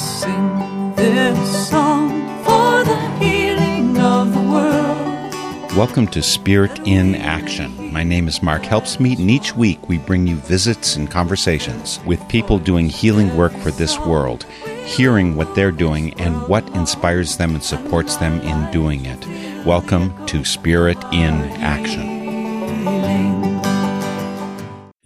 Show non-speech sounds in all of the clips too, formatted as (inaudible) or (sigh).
sing this song for the healing of the world. Welcome to Spirit in Action. My name is Mark Helpsmeet, and each week we bring you visits and conversations with people doing healing work for this world, hearing what they're doing and what inspires them and supports them in doing it. Welcome to Spirit in Action.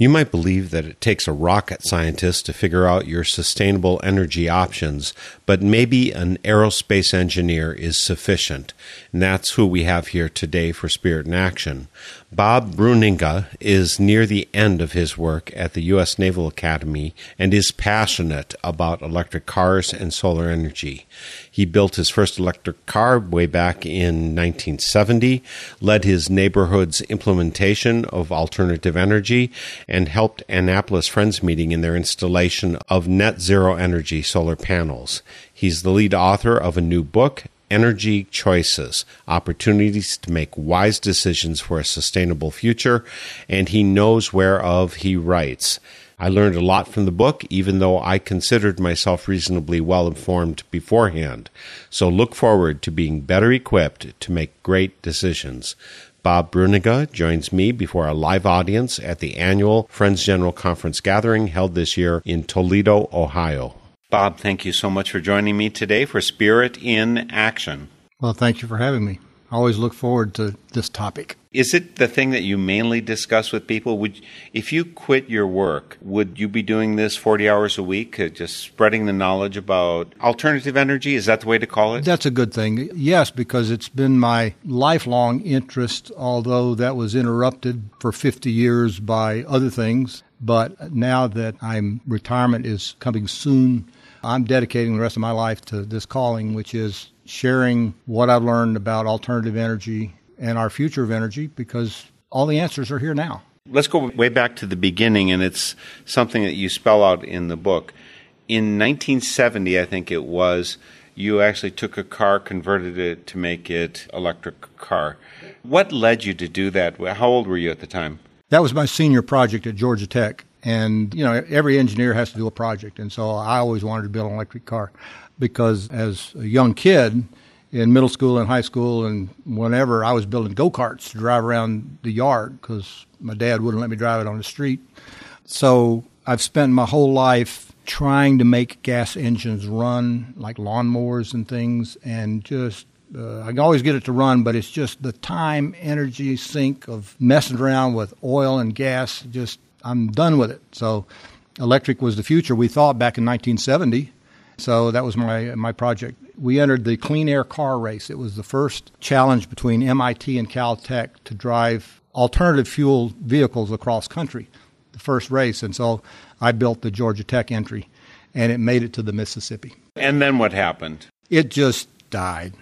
You might believe that it takes a rocket scientist to figure out your sustainable energy options, but maybe an aerospace engineer is sufficient. And that's who we have here today for Spirit in Action. Bob Bruninga is near the end of his work at the U.S. Naval Academy and is passionate about electric cars and solar energy. He built his first electric car way back in 1970, led his neighborhood's implementation of alternative energy, and helped Annapolis Friends Meeting in their installation of net zero energy solar panels. He's the lead author of a new book, Energy Choices Opportunities to Make Wise Decisions for a Sustainable Future, and he knows whereof he writes. I learned a lot from the book, even though I considered myself reasonably well informed beforehand. So look forward to being better equipped to make great decisions. Bob Bruninga joins me before a live audience at the annual Friends General Conference gathering held this year in Toledo, Ohio. Bob, thank you so much for joining me today for Spirit in Action. Well, thank you for having me. I always look forward to this topic. Is it the thing that you mainly discuss with people? Would, if you quit your work, would you be doing this 40 hours a week, uh, just spreading the knowledge about alternative energy? Is that the way to call it? That's a good thing. Yes, because it's been my lifelong interest, although that was interrupted for 50 years by other things. But now that I'm retirement is coming soon, I'm dedicating the rest of my life to this calling, which is sharing what I've learned about alternative energy and our future of energy because all the answers are here now. Let's go way back to the beginning, and it's something that you spell out in the book. In 1970, I think it was, you actually took a car, converted it to make it electric car. What led you to do that? How old were you at the time? That was my senior project at Georgia Tech. And, you know, every engineer has to do a project. And so I always wanted to build an electric car because as a young kid in middle school and high school and whenever I was building go karts to drive around the yard because my dad wouldn't let me drive it on the street. So I've spent my whole life trying to make gas engines run like lawnmowers and things and just uh, I can always get it to run, but it's just the time, energy sink of messing around with oil and gas. Just I'm done with it. So, electric was the future. We thought back in 1970, so that was my, my project. We entered the clean air car race. It was the first challenge between MIT and Caltech to drive alternative fuel vehicles across country, the first race. And so I built the Georgia Tech entry, and it made it to the Mississippi. And then what happened? It just died.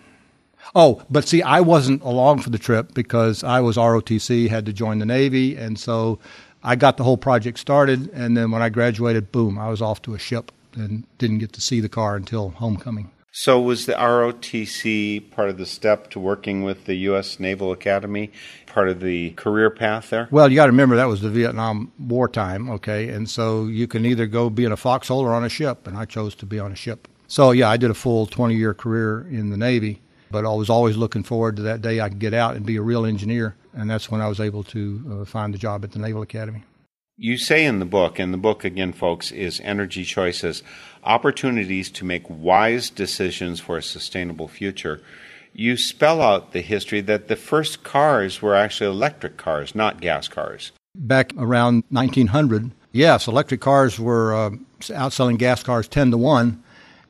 Oh, but see, I wasn't along for the trip because I was ROTC, had to join the Navy, and so I got the whole project started. And then when I graduated, boom, I was off to a ship and didn't get to see the car until homecoming. So, was the ROTC part of the step to working with the U.S. Naval Academy, part of the career path there? Well, you got to remember that was the Vietnam War time, okay? And so you can either go be in a foxhole or on a ship, and I chose to be on a ship. So, yeah, I did a full 20 year career in the Navy, but I was always looking forward to that day I could get out and be a real engineer. And that's when I was able to uh, find the job at the Naval Academy. You say in the book, and the book again, folks, is Energy Choices Opportunities to Make Wise Decisions for a Sustainable Future. You spell out the history that the first cars were actually electric cars, not gas cars. Back around 1900, yes, electric cars were uh, outselling gas cars 10 to 1.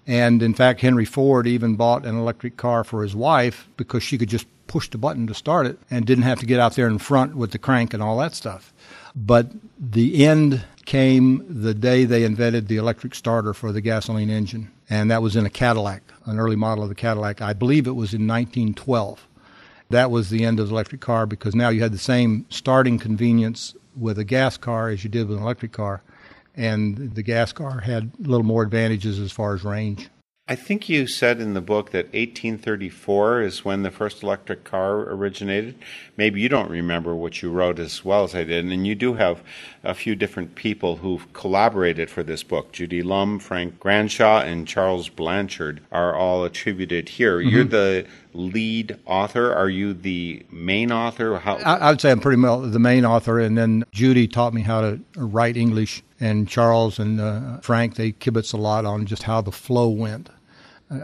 And in fact, Henry Ford even bought an electric car for his wife because she could just push the button to start it and didn't have to get out there in front with the crank and all that stuff. But the end came the day they invented the electric starter for the gasoline engine, and that was in a Cadillac, an early model of the Cadillac. I believe it was in 1912. That was the end of the electric car because now you had the same starting convenience with a gas car as you did with an electric car, and the gas car had a little more advantages as far as range. I think you said in the book that 1834 is when the first electric car originated. Maybe you don't remember what you wrote as well as I did, and you do have a few different people who've collaborated for this book. Judy Lum, Frank Granshaw, and Charles Blanchard are all attributed here. Mm-hmm. You're the lead author. Are you the main author? How- I, would say I'm pretty well the main author, and then Judy taught me how to write English and Charles and uh, Frank they kibitz a lot on just how the flow went.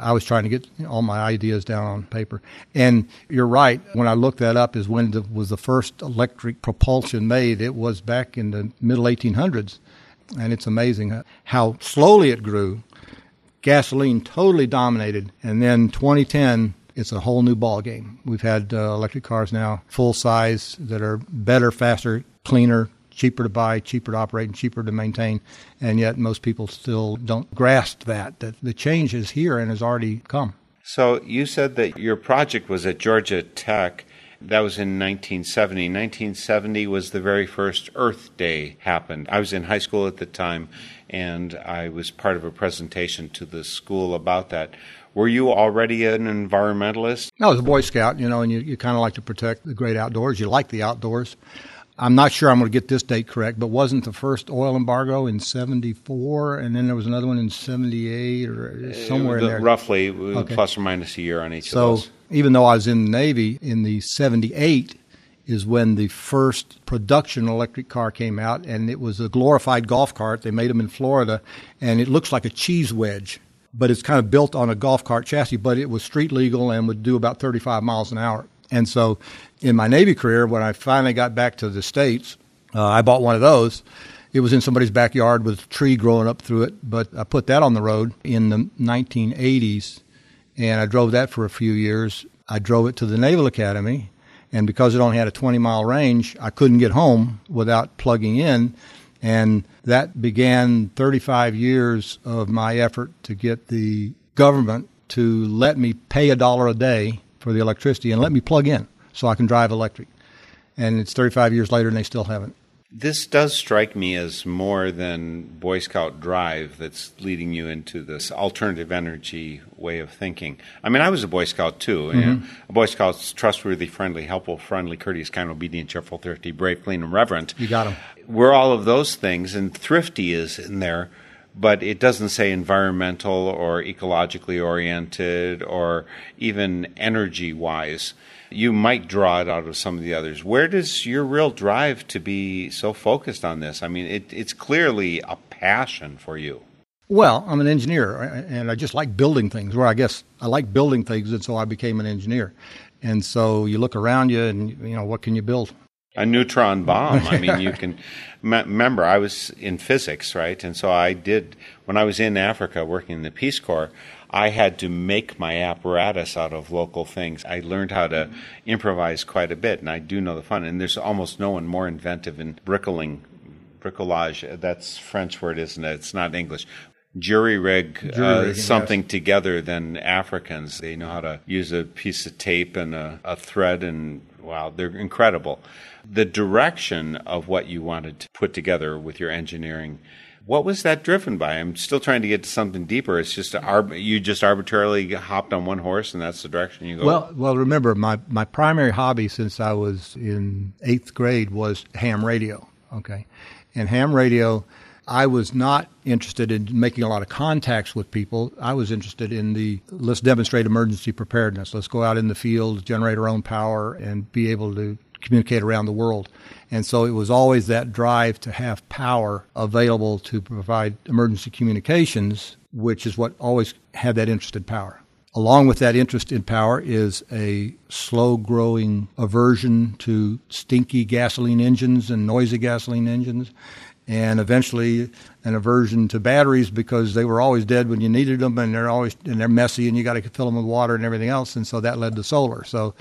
I was trying to get all my ideas down on paper. And you're right. When I looked that up, is when the, was the first electric propulsion made. It was back in the middle 1800s, and it's amazing how slowly it grew. Gasoline totally dominated, and then 2010, it's a whole new ball game. We've had uh, electric cars now, full size, that are better, faster, cleaner, cheaper to buy, cheaper to operate, and cheaper to maintain. And yet, most people still don't grasp that, that the change is here and has already come. So, you said that your project was at Georgia Tech. That was in 1970. 1970 was the very first Earth Day happened. I was in high school at the time, and I was part of a presentation to the school about that. Were you already an environmentalist? I was a Boy Scout, you know, and you, you kind of like to protect the great outdoors. You like the outdoors. I'm not sure I'm going to get this date correct, but wasn't the first oil embargo in 74 and then there was another one in 78 or somewhere uh, in there? Roughly, uh, okay. plus or minus a year on each so, of those. even though I was in the Navy, in the 78 is when the first production electric car came out, and it was a glorified golf cart. They made them in Florida, and it looks like a cheese wedge, but it's kind of built on a golf cart chassis, but it was street legal and would do about 35 miles an hour. And so in my Navy career, when I finally got back to the States, uh, I bought one of those. It was in somebody's backyard with a tree growing up through it, but I put that on the road in the 1980s, and I drove that for a few years. I drove it to the Naval Academy, and because it only had a 20 mile range, I couldn't get home without plugging in. And that began 35 years of my effort to get the government to let me pay a dollar a day for the electricity and let me plug in so I can drive electric. And it's 35 years later and they still haven't. This does strike me as more than Boy Scout Drive that's leading you into this alternative energy way of thinking. I mean, I was a Boy Scout too. Mm-hmm. a Boy Scout's trustworthy, friendly, helpful, friendly, courteous, kind, obedient, cheerful, thrifty, brave, clean, and reverent. You got them. We're all of those things, and thrifty is in there but it doesn't say environmental or ecologically oriented or even energy wise. You might draw it out of some of the others. Where does your real drive to be so focused on this? I mean, it, it's clearly a passion for you. Well, I'm an engineer, uh, and I just like building things. Where I guess I like building things, and so I became an engineer. And so you look around you, and you know what can you build? a neutron bomb. I mean, you (laughs) can remember I was in physics, right? And so I did when I was in Africa working in the Peace Corps. I had to make my apparatus out of local things. I learned how to improvise quite a bit, and I do know the fun. And there's almost no one more inventive in bricoling, bricolage. That's French word, isn't it? It's not English jury rig uh, something yes. together than Africans. They know how to use a piece of tape and a, a thread, and wow, they're incredible the direction of what you wanted to put together with your engineering. What was that driven by? I'm still trying to get to something deeper. It's just you just arbitrarily hopped on one horse, and that's the direction you go. Well, well, remember my my primary hobby since I was in eighth grade was ham radio. Okay, and ham radio. I was not interested in making a lot of contacts with people. I was interested in the let's demonstrate emergency preparedness. Let's go out in the field, generate our own power, and be able to communicate around the world. And so it was always that drive to have power available to provide emergency communications, which is what always had that interest in power. Along with that interest in power is a slow growing aversion to stinky gasoline engines and noisy gasoline engines, and eventually an aversion to batteries because they were always dead when you needed them and they're always and they're messy and you got to fill them with water and everything else and so that led to solar so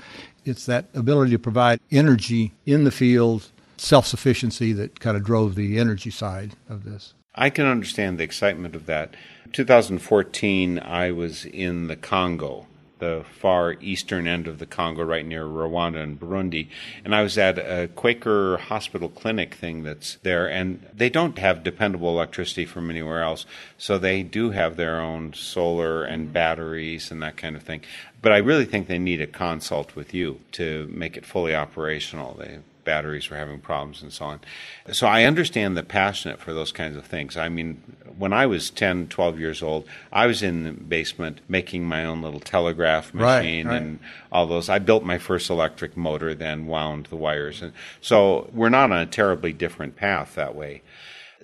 it's that ability to provide energy in the field, self sufficiency that kind of drove the energy side of this. I can understand the excitement of that. 2014, I was in the Congo the far eastern end of the Congo, right near Rwanda and Burundi. And I was at a Quaker hospital clinic thing that's there, and they don't have dependable electricity from anywhere else. So they do have their own solar and batteries and that kind of thing. But I really think they need a consult with you to make it fully operational. They batteries were having problems and so on. So I understand the passionate for those kinds of things. I mean, when I was 10, 12 years old, I was in the basement making my own little telegraph machine right, right. and all those. I built my first electric motor, then wound the wires. And so we're not on a terribly different path that way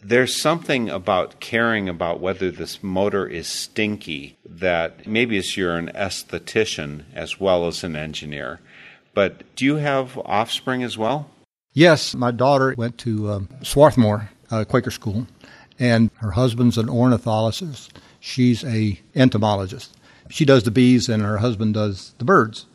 there's something about caring about whether this motor is stinky that maybe it's you're an esthetician as well as an engineer. But do you have offspring as well? Yes, my daughter went to um, Swarthmore uh, Quaker School, and her husband's an ornithologist. She's a entomologist. She does the bees, and her husband does the birds.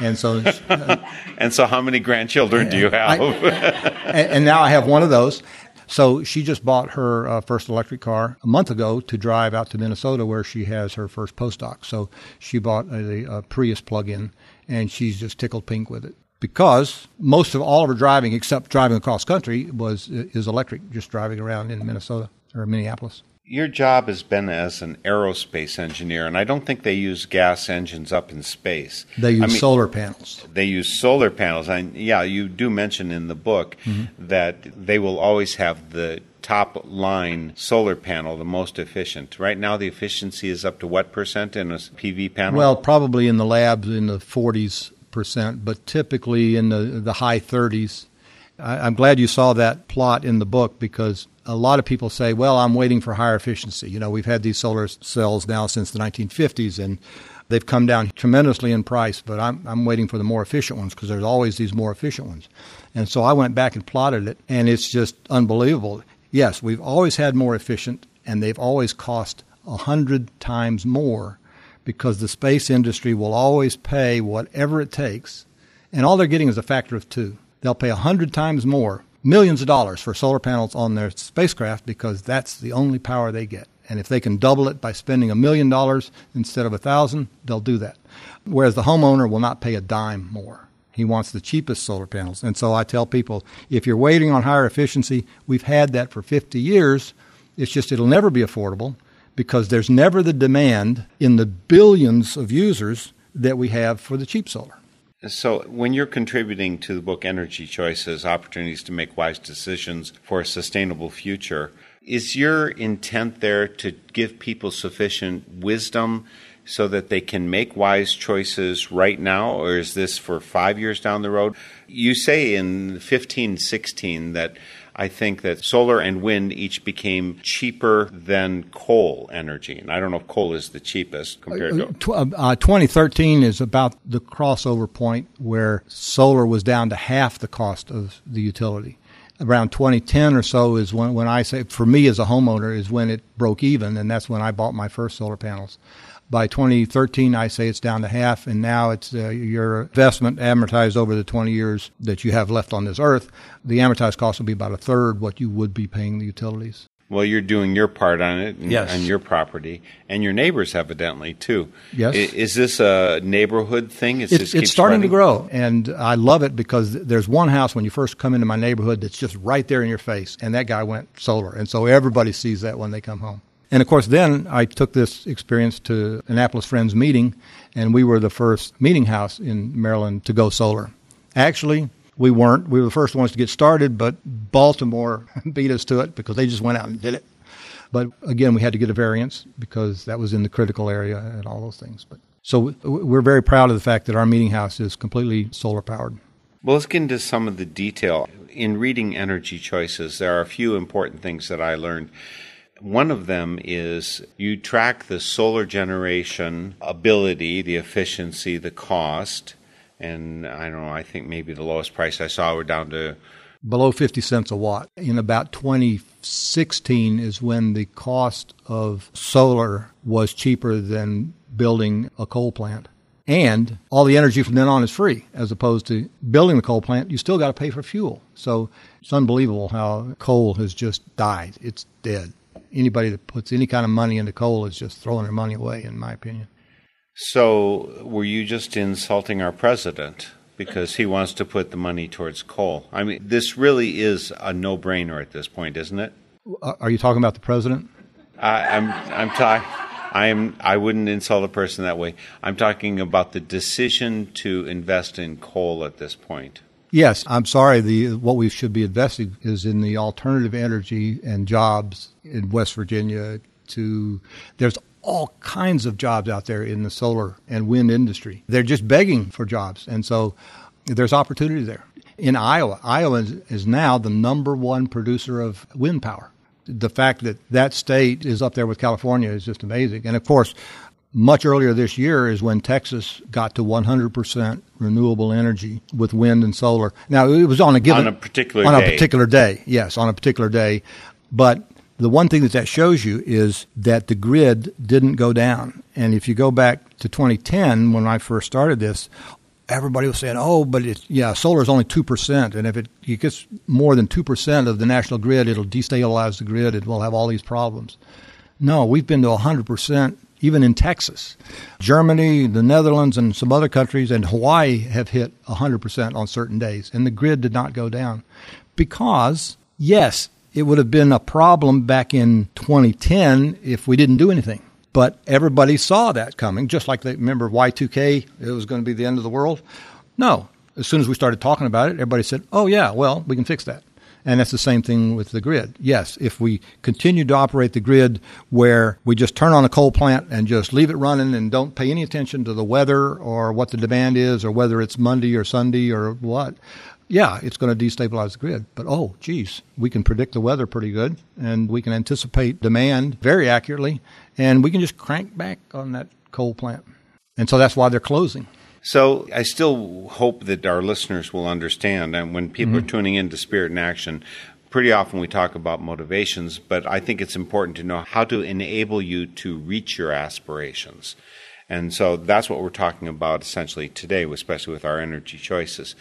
And so, (laughs) uh, and so, how many grandchildren do you have? I, (laughs) and, and, now I have one of those. So she just bought her uh, first electric car a month ago to drive out to Minnesota, where she has her first postdoc. So she bought a, a Prius plug-in, and she's just tickled pink with it because most of all of her driving, except driving across country, was is electric, just driving around in Minnesota or Minneapolis. Your job has been as an aerospace engineer, and I don't think they use gas engines up in space. They use I mean, solar panels. They use solar panels. And yeah, you do mention in the book mm-hmm. that they will always have the top line solar panel the most efficient. Right now, the efficiency is up to what percent in a PV panel? Well, probably in the labs in the 40s percent, but typically in the, the high 30s. I, I'm glad you saw that plot in the book because a lot of people say, well, I'm waiting for higher efficiency. You know, we've had these solar cells now since the 1950s and they've come down tremendously in price, but I'm, I'm waiting for the more efficient ones because there's always these more efficient ones. And so I went back and plotted it, and it's just unbelievable. Yes, we've always had more efficient, and they've always cost a hundred times more because the space industry will always pay whatever it takes, and all they're getting is a factor of two. They'll pay a hundred times more, millions of dollars for solar panels on their spacecraft because that's the only power they get. And if they can double it by spending a million dollars instead of a thousand, they'll do that. Whereas the homeowner will not pay a dime more. He wants the cheapest solar panels. And so I tell people if you're waiting on higher efficiency, we've had that for 50 years. It's just it'll never be affordable because there's never the demand in the billions of users that we have for the cheap solar. So, when you're contributing to the book Energy Choices Opportunities to Make Wise Decisions for a Sustainable Future, is your intent there to give people sufficient wisdom so that they can make wise choices right now, or is this for five years down the road? You say in 1516 that I think that solar and wind each became cheaper than coal energy. And I don't know if coal is the cheapest compared to. Uh, uh, 2013 is about the crossover point where solar was down to half the cost of the utility. Around 2010 or so is when, when I say, for me as a homeowner, is when it broke even, and that's when I bought my first solar panels. By 2013, I say it's down to half, and now it's uh, your investment amortized over the 20 years that you have left on this earth. The amortized cost will be about a third what you would be paying the utilities. Well, you're doing your part on it and, yes. on your property, and your neighbors evidently too. Yes. Is, this a neighborhood thing? It's, it's, it's starting to grow, and I love it because there's one house when you first come into my neighborhood that's just right there in your face, and that guy went solar, and so everybody sees that when they come home. And of course, then I took this experience to Annapolis Friends meeting, and we were the first meeting house in Maryland to go solar. Actually, we weren't. We were the first ones to get started, but Baltimore (laughs) beat us to it because they just went out and did it. But again, we had to get a variance because that was in the critical area and all those things. But so we're very proud of the fact that our meeting house is completely solar powered. Well, let's get into some of the detail. In reading Energy Choices, there are a few important things that I learned. One of them is you track the solar generation ability, the efficiency, the cost, and I don't know, I think maybe the lowest price I saw were down to below 50 cents a watt. In about 2016 is when the cost of solar was cheaper than building a coal plant. And all the energy from then on is free, as opposed to building the coal plant, you still got to pay for fuel. So it's unbelievable how coal has just died. It's dead anybody that puts any kind of money into coal is just throwing their money away, in my opinion. So, were you just insulting our president because he wants to put the money towards coal? I mean, this really is a no-brainer at this point, isn't it? Are you talking about the president? I, I'm I'm talking. I am. I wouldn't insult a person that way. I'm talking about the decision to invest in coal at this point. Yes, I'm sorry. The what we should be investing is in the alternative energy and jobs in West Virginia. To there's all kinds of jobs out there in the solar and wind industry. They're just begging for jobs, and so there's opportunity there. In Iowa, Iowa is, is now the number one producer of wind power. The fact that that state is up there with California is just amazing. And of course, much earlier this year is when Texas got to 100% renewable energy with wind and solar. Now it was on a given On a particular on day. a particular day. Yes, on a particular day. But the one thing that that shows you is that the grid didn't go down. And if you go back to 2010 when I first started this, everybody was saying, "Oh, but it's yeah, solar is only two percent, and if it, it gets more than two percent of the national grid, it'll destabilize the grid, and we'll have all these problems." No, we've been to hundred percent, even in Texas, Germany, the Netherlands, and some other countries, and Hawaii have hit hundred percent on certain days, and the grid did not go down because yes, it would have been a problem back in 2010 if we didn't do anything. But everybody saw that coming, just like they remember Y2K, it was going to be the end of the world. No, as soon as we started talking about it, everybody said, oh, yeah, well, we can fix that. And that's the same thing with the grid. Yes, if we continue to operate the grid where we just turn on a coal plant and just leave it running and don't pay any attention to the weather or what the demand is or whether it's Monday or Sunday or what, yeah, it's going to destabilize the grid. But oh, geez, we can predict the weather pretty good and we can anticipate demand very accurately and we can just crank back on that coal plant. And so that's why they're closing. So I still hope that our listeners will understand. And when people are mm-hmm. tuning into Spirit in Action, pretty often we talk about motivations, but I think it's important to know how to enable you to reach your aspirations. And so that's what we're talking about essentially today, especially with our energy choices.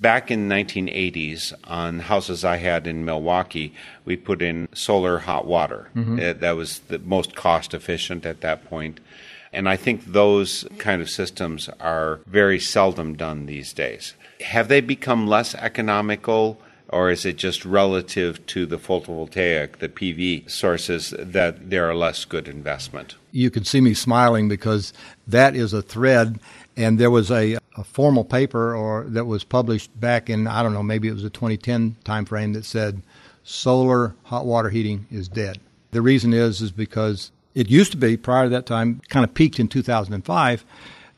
Back in the 1980s, on houses I had in Milwaukee, we put in solar hot water. Uh, that was the most cost efficient at that point. And I think those kind of systems are very seldom done these days. Have they become less economical, or is it just relative to the photovoltaic, the PV sources, that they're a less good investment? you can see me smiling because that is a thread. And there was a, a formal paper or that was published back in I don't know maybe it was a 2010 timeframe that said solar hot water heating is dead. The reason is is because it used to be prior to that time, kind of peaked in 2005.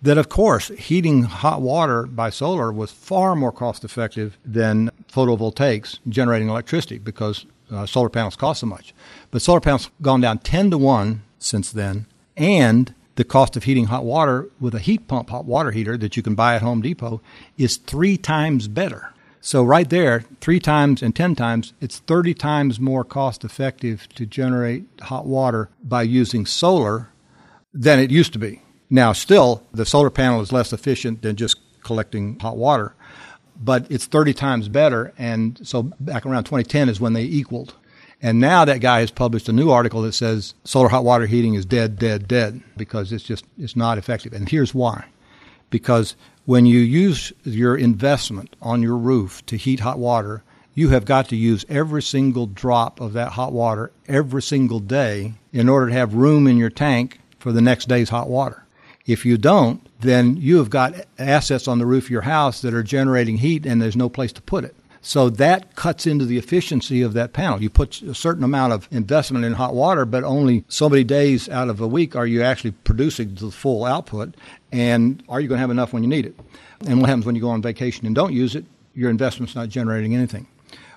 That of course heating hot water by solar was far more cost effective than photovoltaics generating electricity because uh, solar panels cost so much. But solar panels gone down 10 to 1 since then, and the cost of heating hot water with a heat pump hot water heater that you can buy at Home Depot is three times better. So, right there, three times and 10 times, it's 30 times more cost effective to generate hot water by using solar than it used to be. Now, still, the solar panel is less efficient than just collecting hot water, but it's 30 times better. And so, back around 2010 is when they equaled. And now that guy has published a new article that says solar hot water heating is dead, dead, dead because it's just it's not effective. And here's why: because when you use your investment on your roof to heat hot water, you have got to use every single drop of that hot water every single day in order to have room in your tank for the next day's hot water. If you don't, then you have got assets on the roof of your house that are generating heat and there's no place to put it. So that cuts into the efficiency of that panel. You put a certain amount of investment in hot water, but only so many days out of a week are you actually producing the full output. And are you going to have enough when you need it? And what happens when you go on vacation and don't use it? Your investment's not generating anything.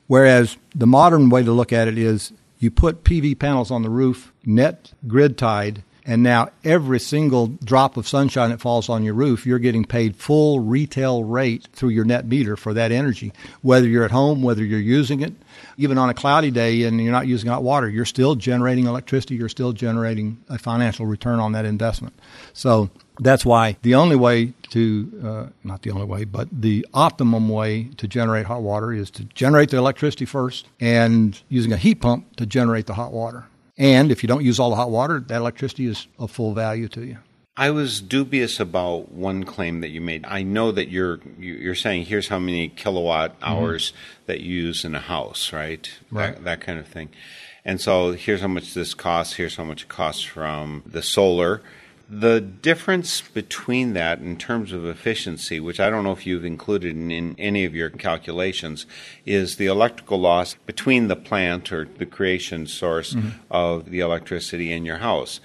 Whereas the modern way to look at it is you put PV panels on the roof, net grid tied, and now every single drop of sunshine that falls on your roof, you're getting paid full retail rate through your net meter for that energy. Whether you're at home, whether you're using it, even on a cloudy day and you're not using hot water, you're still generating electricity, you're still generating a financial return on that investment. So that's why the only way to, uh, not the only way, but the optimum way to generate hot water is to generate the electricity first and using a heat pump to generate the hot water. And if you don't use all the hot water, that electricity is of full value to you. I was dubious about one claim that you made. I know that you're you're saying here's how many kilowatt hours mm-hmm. that you use in a house, right? Right. That, that, kind of thing. And so here's how much this costs. Here's how much it costs from the solar. The difference between that in terms of efficiency, which I don't know if you've included in, in any of your calculations, is the electrical loss between the plant or the creation source mm-hmm. of the electricity in your house.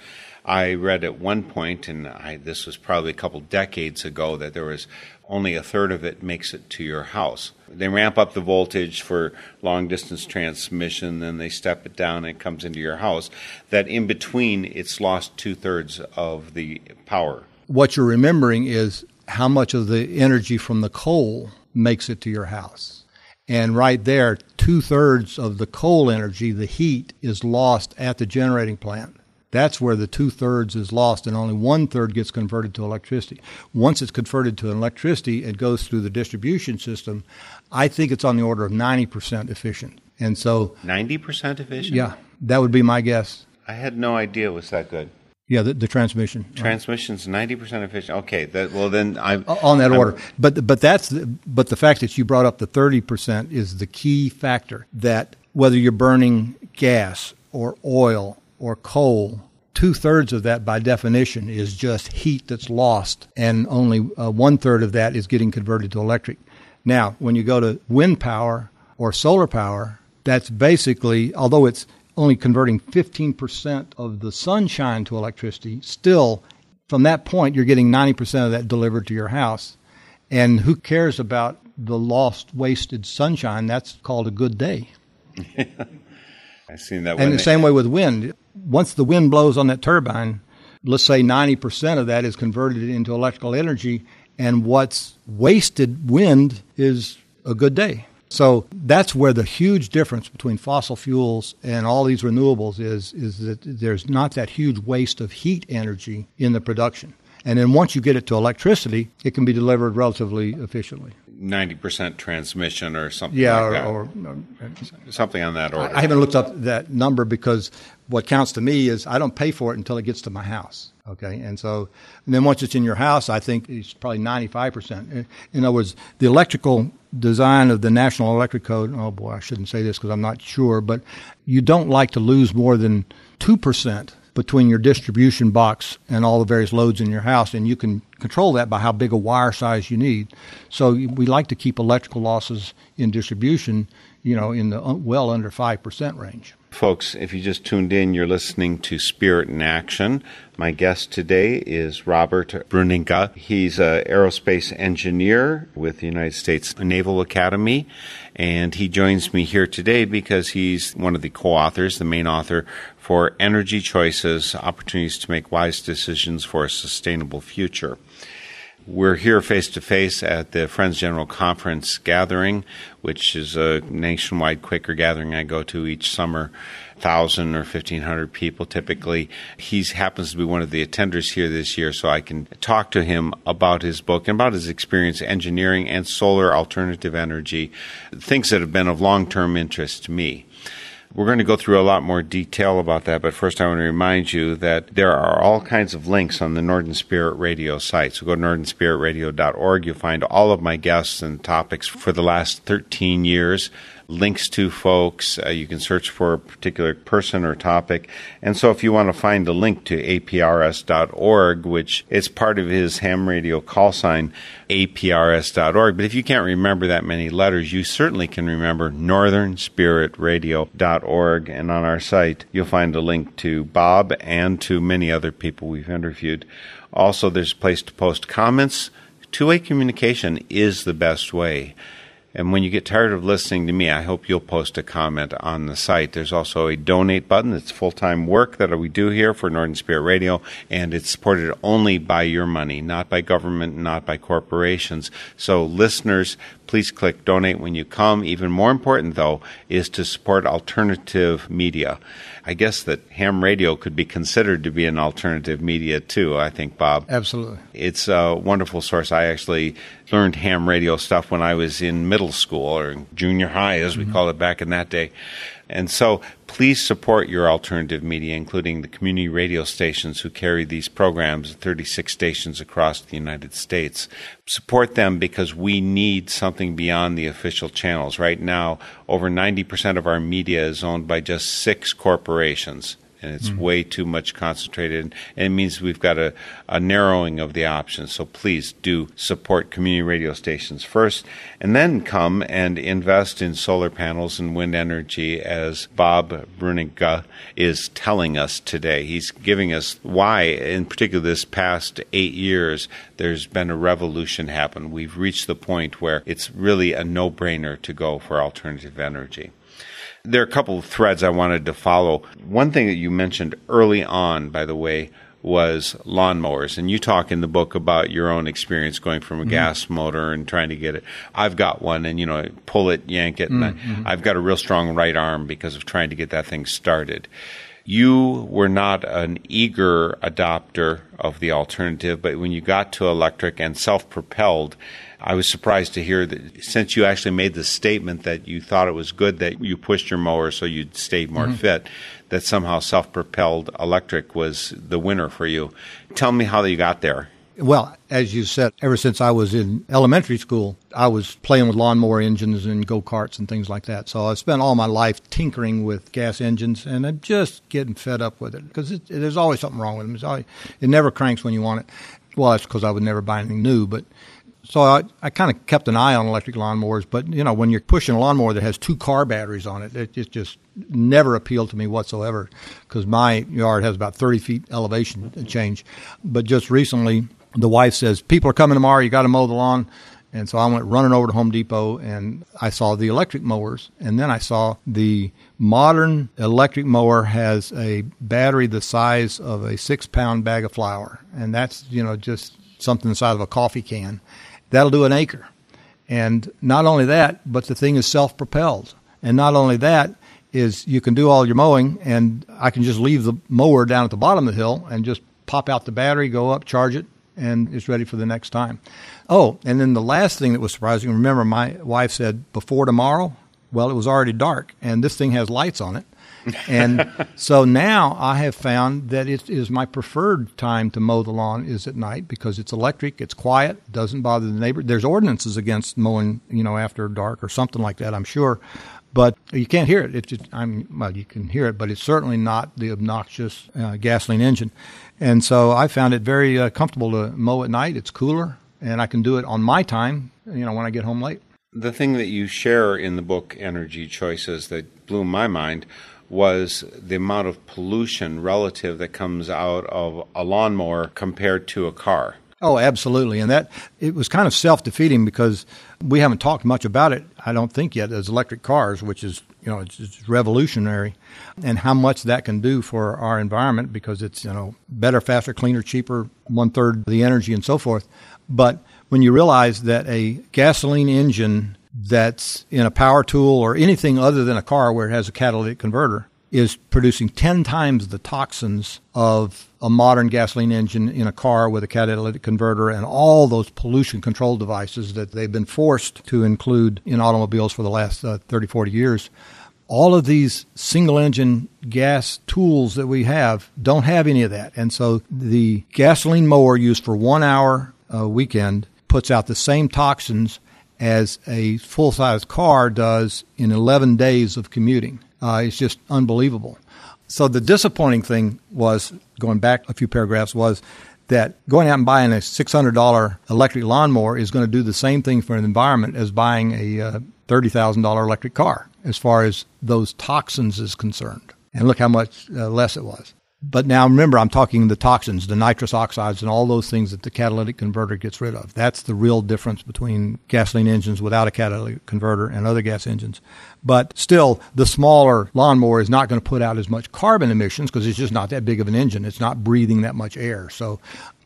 I read at one point, and I, this was probably a couple decades ago, that there was only a third of it makes it to your house. They ramp up the voltage for long distance transmission, then they step it down and it comes into your house. That in between, it's lost two thirds of the power. What you're remembering is how much of the energy from the coal makes it to your house. And right there, two thirds of the coal energy, the heat, is lost at the generating plant. That's where the two thirds is lost, and only one third gets converted to electricity. Once it's converted to electricity, it goes through the distribution system. I think it's on the order of 90% efficient. And so 90% efficient? Yeah, that would be my guess. I had no idea it was that good. Yeah, the, the transmission. Transmission's ninety percent efficient. Okay, that well then I on that I'm, order. But but that's the, but the fact that you brought up the thirty percent is the key factor. That whether you're burning gas or oil or coal, two thirds of that by definition is just heat that's lost, and only uh, one third of that is getting converted to electric. Now, when you go to wind power or solar power, that's basically, although it's only converting 15% of the sunshine to electricity, still, from that point, you're getting 90% of that delivered to your house. And who cares about the lost, wasted sunshine? That's called a good day. (laughs) I've seen that. And the same way with wind. Once the wind blows on that turbine, let's say 90% of that is converted into electrical energy, and what's wasted wind is a good day. So that's where the huge difference between fossil fuels and all these renewables is, is that there's not that huge waste of heat energy in the production. And then once you get it to electricity, it can be delivered relatively efficiently ninety percent transmission or something. Yeah, like or, or, something on that order. I haven't looked up that number because what counts to me is I don't pay for it until it gets to my house. Okay, and so and then once it's in your house, I think it's probably ninety five percent. In other words, the electrical design of the National Electric Code. Oh boy, I shouldn't say this because I'm not sure, but you don't like to lose more than two percent between your distribution box and all the various loads in your house, and you can control that by how big a wire size you need. So we like to keep electrical losses in distribution, you know, in the uh, well under five percent range. Folks, if you just tuned in, you're listening to Spirit in Action. My guest today is Robert Bruninga. He's an aerospace engineer with the United States Naval Academy, and he joins me here today because he's one of the co authors, the main author for Energy Choices Opportunities to Make Wise Decisions for a Sustainable Future. We're here face to face at the Friends General Conference gathering, which is a nationwide Quaker gathering I go to each summer. Thousand or fifteen hundred people typically. He happens to be one of the attenders here this year, so I can talk to him about his book and about his experience engineering and solar alternative energy, things that have been of long term interest to me. We're going to go through a lot more detail about that, but first I want to remind you that there are all kinds of links on the Northern Spirit Radio site. So go to northernspiritradio.org. You'll find all of my guests and topics for the last 13 years links to folks. Uh, you can search for a particular person or topic. And so if you want to find a link to aprs.org, which is part of his ham radio call sign, aprs.org. But if you can't remember that many letters, you certainly can remember northernspiritradio.org. And on our site, you'll find a link to Bob and to many other people we've interviewed. Also, there's a place to post comments. Two way communication is the best way. And when you get tired of listening to me, I hope you'll post a comment on the site. There's also a donate button. It's full time work that we do here for Northern Spirit Radio, and it's supported only by your money, not by government, not by corporations. So, listeners, please click donate when you come. Even more important, though, is to support alternative media. I guess that ham radio could be considered to be an alternative media too. I think, Bob. Absolutely. It's a wonderful source. I actually learned ham radio stuff when I was in middle school or junior high, as we mm-hmm. call it back in that day. And so please support your alternative media, including the community radio stations who carry these programs, 36 stations across the United States. Support them because we need something beyond the official channels. Right now, over 90% of our media is owned by just six corporations and it's mm-hmm. way too much concentrated. And it means we've got a, a narrowing of the options. So please do support community radio stations first, and then come and invest in solar panels and wind energy, as Bob Bruninga is telling us today. He's giving us why, in particular, this past eight years, there's been a revolution happen. We've reached the point where it's really a no brainer to go for alternative energy. There are a couple of threads I wanted to follow. One thing that you mentioned early on, by the way, was lawnmowers. And you talk in the book about your own experience going from a mm-hmm. gas motor and trying to get it. I've got one and, you know, pull it, yank it. And mm-hmm. I, I've got a real strong right arm because of trying to get that thing started. You were not an eager adopter of the alternative, but when you got to electric and self propelled, I was surprised to hear that since you actually made the statement that you thought it was good that you pushed your mower so you'd stay more mm-hmm. fit, that somehow self propelled electric was the winner for you. Tell me how you got there. Well, as you said, ever since I was in elementary school, I was playing with lawnmower engines and go karts and things like that. So I spent all my life tinkering with gas engines, and I'm just getting fed up with it because there's always something wrong with them. Always, it never cranks when you want it. Well, that's because I would never buy anything new, but so I, I kind of kept an eye on electric lawnmowers, but you know, when you're pushing a lawnmower that has two car batteries on it, it just, just never appealed to me whatsoever because my yard has about 30 feet elevation change. But just recently, the wife says, People are coming tomorrow, you got to mow the lawn. And so I went running over to Home Depot and I saw the electric mowers. And then I saw the modern electric mower has a battery the size of a six pound bag of flour. And that's, you know, just something the size of a coffee can that'll do an acre. And not only that, but the thing is self propelled. And not only that, is you can do all your mowing, and I can just leave the mower down at the bottom of the hill and just pop out the battery, go up, charge it, and it's ready for the next time. Oh, and then the last thing that was surprising remember, my wife said before tomorrow. Well, it was already dark, and this thing has lights on it and so now I have found that it is my preferred time to mow the lawn is at night because it's electric, it's quiet, doesn't bother the neighbor. There's ordinances against mowing, you know, after dark or something like that, I'm sure. But you can't hear it. It's just, I'm, well, you can hear it, but it's certainly not the obnoxious uh, gasoline engine. And so I found it very uh, comfortable to mow at night. It's cooler, and I can do it on my time, you know, when I get home late. The thing that you share in the book, Energy Choices, that blew my mind was the amount of pollution relative that comes out of a lawnmower compared to a car. Oh, absolutely. And that it was kind of self defeating because we haven't talked much about it, I don't think yet, as electric cars, which is, you know, it's, it's, revolutionary and how much that can do for our environment because it's, you know, better, faster, cleaner, cheaper, one third the energy and so forth. But when you realize that a gasoline engine that's in a power tool or anything other than a car where it has a catalytic converter is producing 10 times the toxins of a modern gasoline engine in a car with a catalytic converter and all those pollution control devices that they've been forced to include in automobiles for the last uh, 30, 40 years. All of these single engine gas tools that we have don't have any of that. And so the gasoline mower used for one hour a weekend puts out the same toxins as a full size car does in 11 days of commuting. Uh, it's just unbelievable. So the disappointing thing was, going back a few paragraphs, was that going out and buying a $600 electric lawnmower is going to do the same thing for an environment as buying a uh, $30,000 electric car as far as those toxins is concerned. And look how much uh, less it was. But now remember, I'm talking the toxins, the nitrous oxides, and all those things that the catalytic converter gets rid of. That's the real difference between gasoline engines without a catalytic converter and other gas engines. But still, the smaller lawnmower is not going to put out as much carbon emissions because it's just not that big of an engine. It's not breathing that much air. So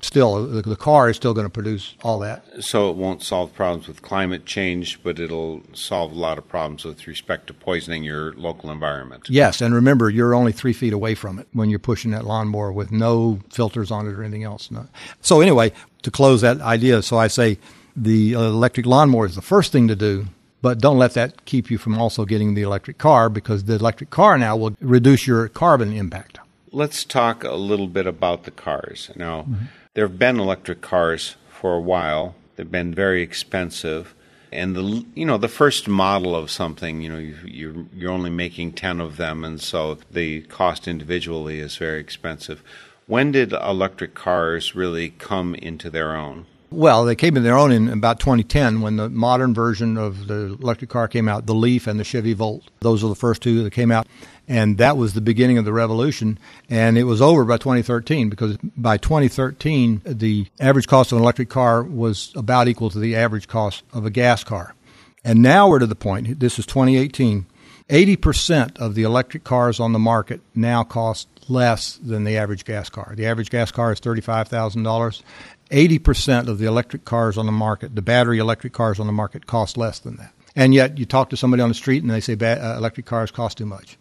still the, the, car is still going to produce all that. So it won't solve problems with climate change, but it'll solve a lot of problems with respect to poisoning your local environment. Yes, and remember, you're only three feet away from it when you're pushing that lawnmower with no filters on it or anything else. No. So anyway, to close that idea, so I say the electric lawnmower is the first thing to do, But don't let that keep you from also getting the electric car because the electric car now will reduce your carbon impact. Let's talk a little bit about the cars. Now, mm-hmm. There have been electric cars for a while. They've been very expensive. And the you know the first model of something you know you, you're you're only making 10 of them and so the cost individually is very expensive. When did electric cars really come into their own well, they came in their own in about 2010 when the modern version of the electric car came out, the Leaf and the Chevy Volt. Those were the first two that came out. And that was the beginning of the revolution. And it was over by 2013 because by 2013, the average cost of an electric car was about equal to the average cost of a gas car. And now we're to the point, this is 2018, 80% of the electric cars on the market now cost less than the average gas car. The average gas car is $35,000. 80% of the electric cars on the market, the battery electric cars on the market, cost less than that. And yet, you talk to somebody on the street and they say uh, electric cars cost too much.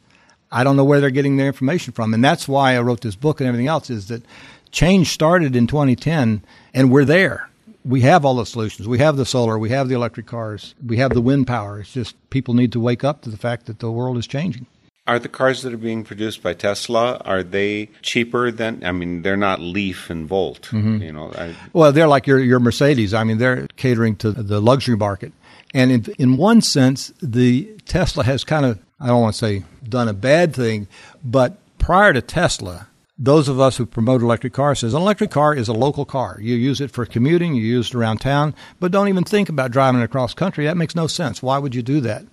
I don't know where they're getting their information from. And that's why I wrote this book and everything else is that change started in 2010 and we're there. We have all the solutions. We have the solar, we have the electric cars, we have the wind power. It's just people need to wake up to the fact that the world is changing. Are the cars that are being produced by Tesla are they cheaper than? I mean, they're not Leaf and Volt. Mm-hmm. You know, I, well, they're like your your Mercedes. I mean, they're catering to the luxury market, and in in one sense, the Tesla has kind of I don't want to say done a bad thing, but prior to Tesla, those of us who promote electric cars says an electric car is a local car. You use it for commuting, you use it around town, but don't even think about driving it across country. That makes no sense. Why would you do that?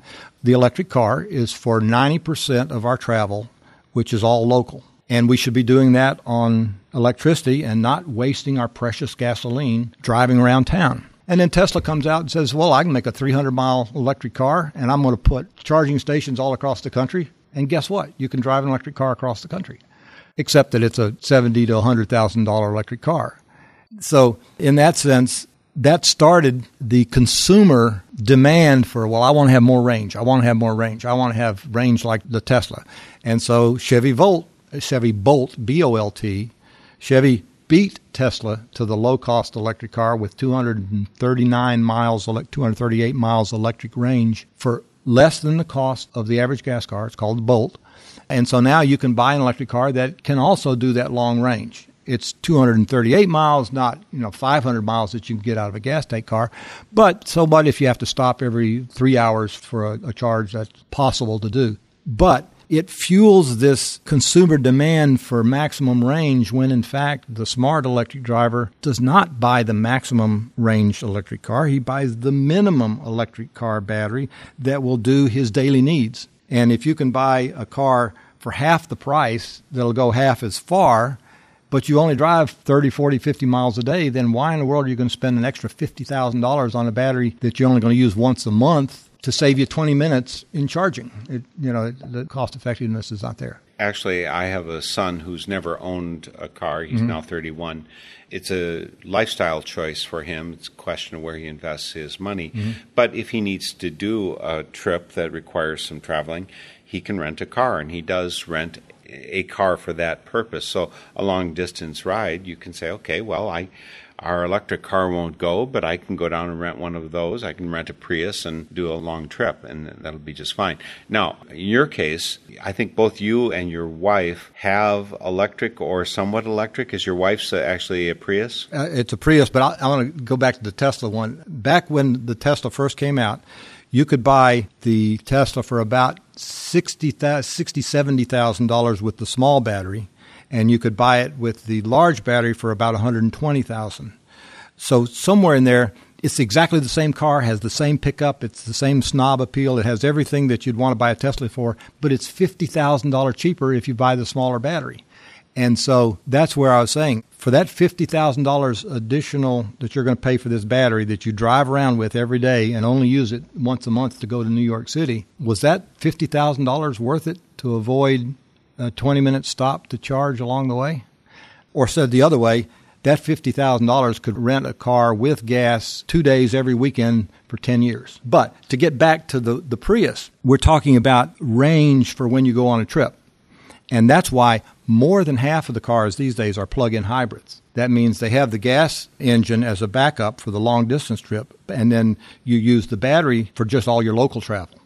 The electric car is for 90% of our travel, which is all local. And we should be doing that on electricity and not wasting our precious gasoline driving around town. And then Tesla comes out and says, Well, I can make a 300 mile electric car and I'm going to put charging stations all across the country. And guess what? You can drive an electric car across the country except that it's a seventy to hundred thousand dollar electric car. So in that sense, that started the consumer demand for well, I want to have more range. I want to have more range. I want to have range like the Tesla. And so Chevy Volt, Chevy Bolt, B O L T, Chevy beat Tesla to the low cost electric car with 239 miles, 238 miles electric range for less than the cost of the average gas car. It's called the Bolt. And so now you can buy an electric car that can also do that long range. It's 238 miles, not you know 500 miles that you can get out of a gas tank car. But so what if you have to stop every three hours for a, a charge? That's possible to do. But it fuels this consumer demand for maximum range when in fact the smart electric driver does not buy the maximum range electric car. He buys the minimum electric car battery that will do his daily needs. And if you can buy a car for half the price that'll go half as far, but you only drive 30, 40, 50 miles a day, then why in the world are you going to spend an extra $50,000 on a battery that you're only going to use once a month to save you 20 minutes in charging? It, you know, the cost effectiveness is not there. Actually, I have a son who's never owned a car. He's mm-hmm. now 31. It's a lifestyle choice for him. It's a question of where he invests his money. Mm-hmm. But if he needs to do a trip that requires some traveling, he can rent a car, and he does rent a car for that purpose. So a long distance ride, you can say, okay, well, I our electric car won't go, but I can go down and rent one of those. I can rent a Prius and do a long trip, and that'll be just fine. Now, in your case, I think both you and your wife have electric or somewhat electric. Is your wife's actually a Prius? Uh, it's a Prius, but I, I want to go back to the Tesla one. Back when the Tesla first came out, you could buy the Tesla for about $60,000, $70,000 $70, with the small battery and you could buy it with the large battery for about 120,000. So somewhere in there, it's exactly the same car, has the same pickup, it's the same snob appeal, it has everything that you'd want to buy a Tesla for, but it's $50,000 cheaper if you buy the smaller battery. And so that's where I was saying for that $50,000 additional that you're going to pay for this battery that you drive around with every day and only use it once a month to go to New York City, was that $50,000 worth it to avoid a 20 minute stop to charge along the way? Or said the other way, that $50,000 could rent a car with gas two days every weekend for 10 years. But to get back to the, the Prius, we're talking about range for when you go on a trip. And that's why more than half of the cars these days are plug in hybrids. That means they have the gas engine as a backup for the long distance trip, and then you use the battery for just all your local travel.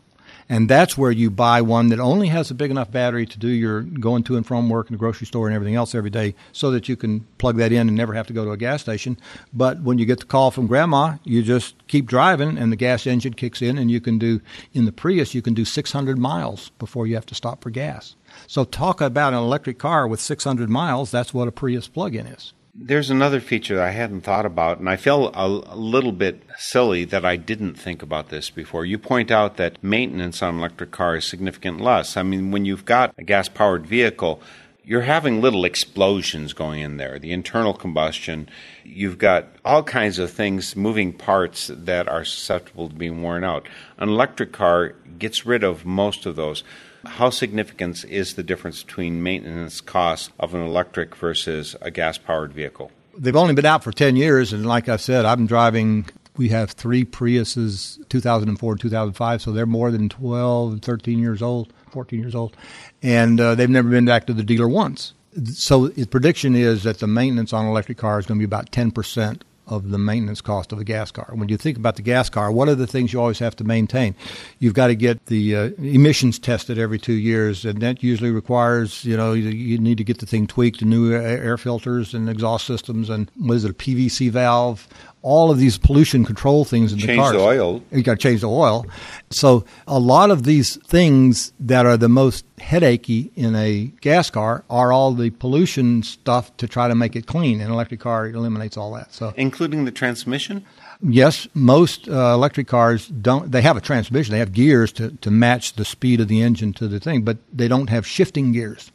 And that's where you buy one that only has a big enough battery to do your going to and from work and the grocery store and everything else every day so that you can plug that in and never have to go to a gas station. But when you get the call from grandma, you just keep driving and the gas engine kicks in and you can do, in the Prius, you can do 600 miles before you have to stop for gas. So talk about an electric car with 600 miles, that's what a Prius plug-in is. There's another feature I hadn't thought about, and I feel a, little bit silly that I didn't think about this before. You point out that maintenance on electric car is significantly less. I mean, when you've got a gas powered vehicle, you're having little explosions going in there, the internal combustion. You've got all kinds of things, moving parts that are susceptible to being worn out. An electric car gets rid of most of those. How significant is the difference between maintenance costs of an electric versus a gas powered vehicle? They've only been out for 10 years, and like I said, I'm driving. We have three Priuses, 2004 2005, so they're more than 12, 13 years old, 14 years old, and uh, they've never been back to the dealer once. So the prediction is that the maintenance on electric car is going to be about 10% of the maintenance cost of a gas car. When you think about the gas car, what are the things you always have to maintain? You've got to get the uh, emissions tested every two years, and that usually requires, you know, you, you need to get the thing tweaked, new air filters and exhaust systems, and what is it, a PVC valve, all of these pollution control things in change the cars. the oil. You got to change the oil. So a lot of these things that are the most headachy in a gas car are all the pollution stuff to try to make it clean. An electric car eliminates all that. So including the transmission. Yes, most uh, electric cars don't. They have a transmission. They have gears to, to match the speed of the engine to the thing, but they don't have shifting gears.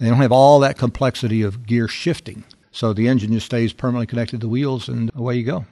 They don't have all that complexity of gear shifting. So the engine just stays permanently connected to the wheels, and away you go.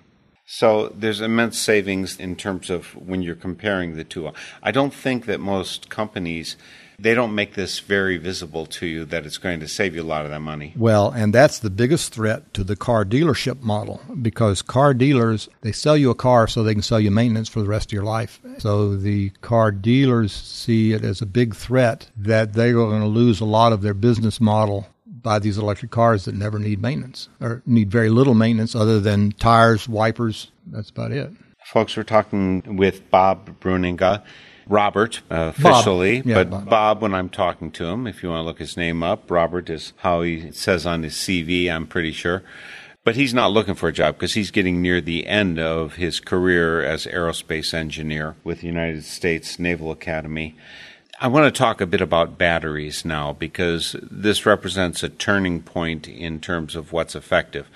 So there's immense savings in terms of when you're comparing the two. I don't think that most companies they don't make this very visible to you that it's going to save you a lot of that money. Well, and that's the biggest threat to the car dealership model because car dealers they sell you a car so they can sell you maintenance for the rest of your life. So the car dealers see it as a big threat that they are going to lose a lot of their business model buy these electric cars that never need maintenance or need very little maintenance other than tires, wipers. That's about it. Folks, we're talking with Bob Bruninga. Robert, uh, officially, Bob. Yeah, but Bob. Bob. when I'm talking to him, if you want to look his name up, Robert is how he says on his CV, I'm pretty sure. But he's not looking for a job because he's getting near the end of his career as aerospace engineer with the United States Naval Academy. I want to talk a bit about batteries now because this represents a turning point in terms of what's effective.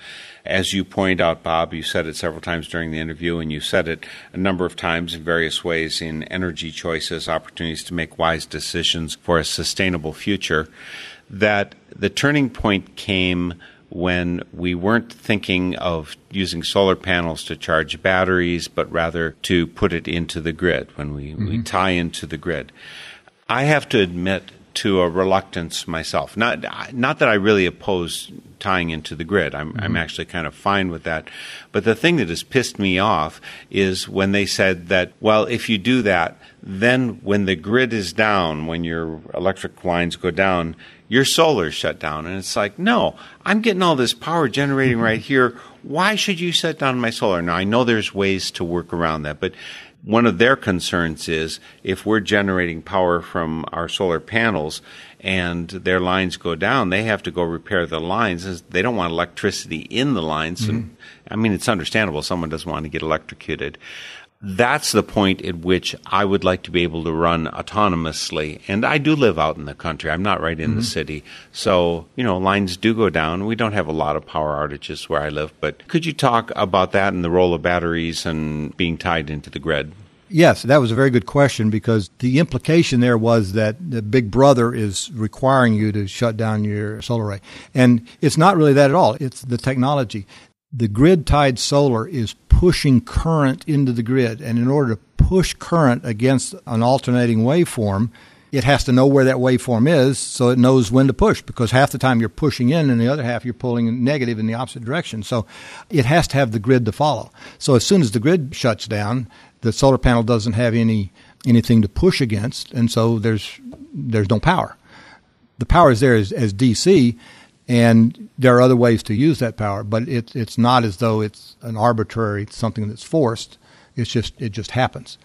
As you point out, Bob, you said it several times during the interview, and you said it a number of times in various ways in energy choices, opportunities to make wise decisions for a sustainable future, that the turning point came when we weren't thinking of using solar panels to charge batteries, but rather to put it into the grid, when we, mm-hmm. we tie into the grid. I have to admit to a reluctance myself. Not not that I really oppose tying into the grid. I'm mm-hmm. I'm actually kind of fine with that. But the thing that has pissed me off is when they said that well, if you do that, then when the grid is down, when your electric lines go down, your solar's shut down. And it's like, no, I'm getting all this power generating mm-hmm. right here. Why should you shut down my solar? Now I know there's ways to work around that, but one of their concerns is if we're generating power from our solar panels and their lines go down, they have to go repair the lines. They don't want electricity in the lines. Mm-hmm. And, I mean, it's understandable. Someone doesn't want to get electrocuted. That's the point at which I would like to be able to run autonomously. And I do live out in the country. I'm not right in mm-hmm. the city. So, you know, lines do go down. We don't have a lot of power outages where I live. But could you talk about that and the role of batteries and being tied into the grid? Yes, that was a very good question because the implication there was that the big brother is requiring you to shut down your solar array. And it's not really that at all. It's the technology. The grid tied solar is pushing current into the grid. And in order to push current against an alternating waveform, it has to know where that waveform is so it knows when to push because half the time you're pushing in and the other half you're pulling negative in the opposite direction. So it has to have the grid to follow. So as soon as the grid shuts down, the solar panel doesn't have any anything to push against, and so there's there's no power. The power is there as, as DC, And there are other ways to use that power, but it, it's not as though it's an arbitrary something that's forced. It's just it just happens.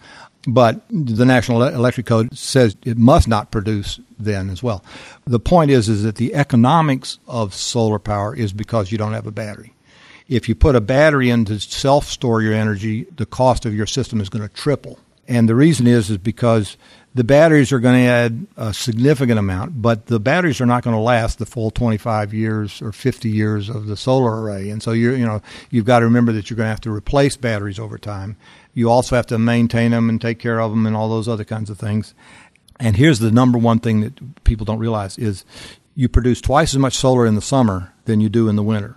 But the National Electric Code says it must not produce then as well. The point is is that the economics of solar power is because you don't have a battery. If you put a battery in to self store your energy, the cost of your system is going to triple. And the reason is is because the batteries are going to add a significant amount, but the batteries are not going to last the full 25 years or 50 years of the solar array. And so you you know you've got to remember that you're going to have to replace batteries over time. You also have to maintain them and take care of them and all those other kinds of things. And here's the number one thing that people don't realize is you produce twice as much solar in the summer than you do in the winter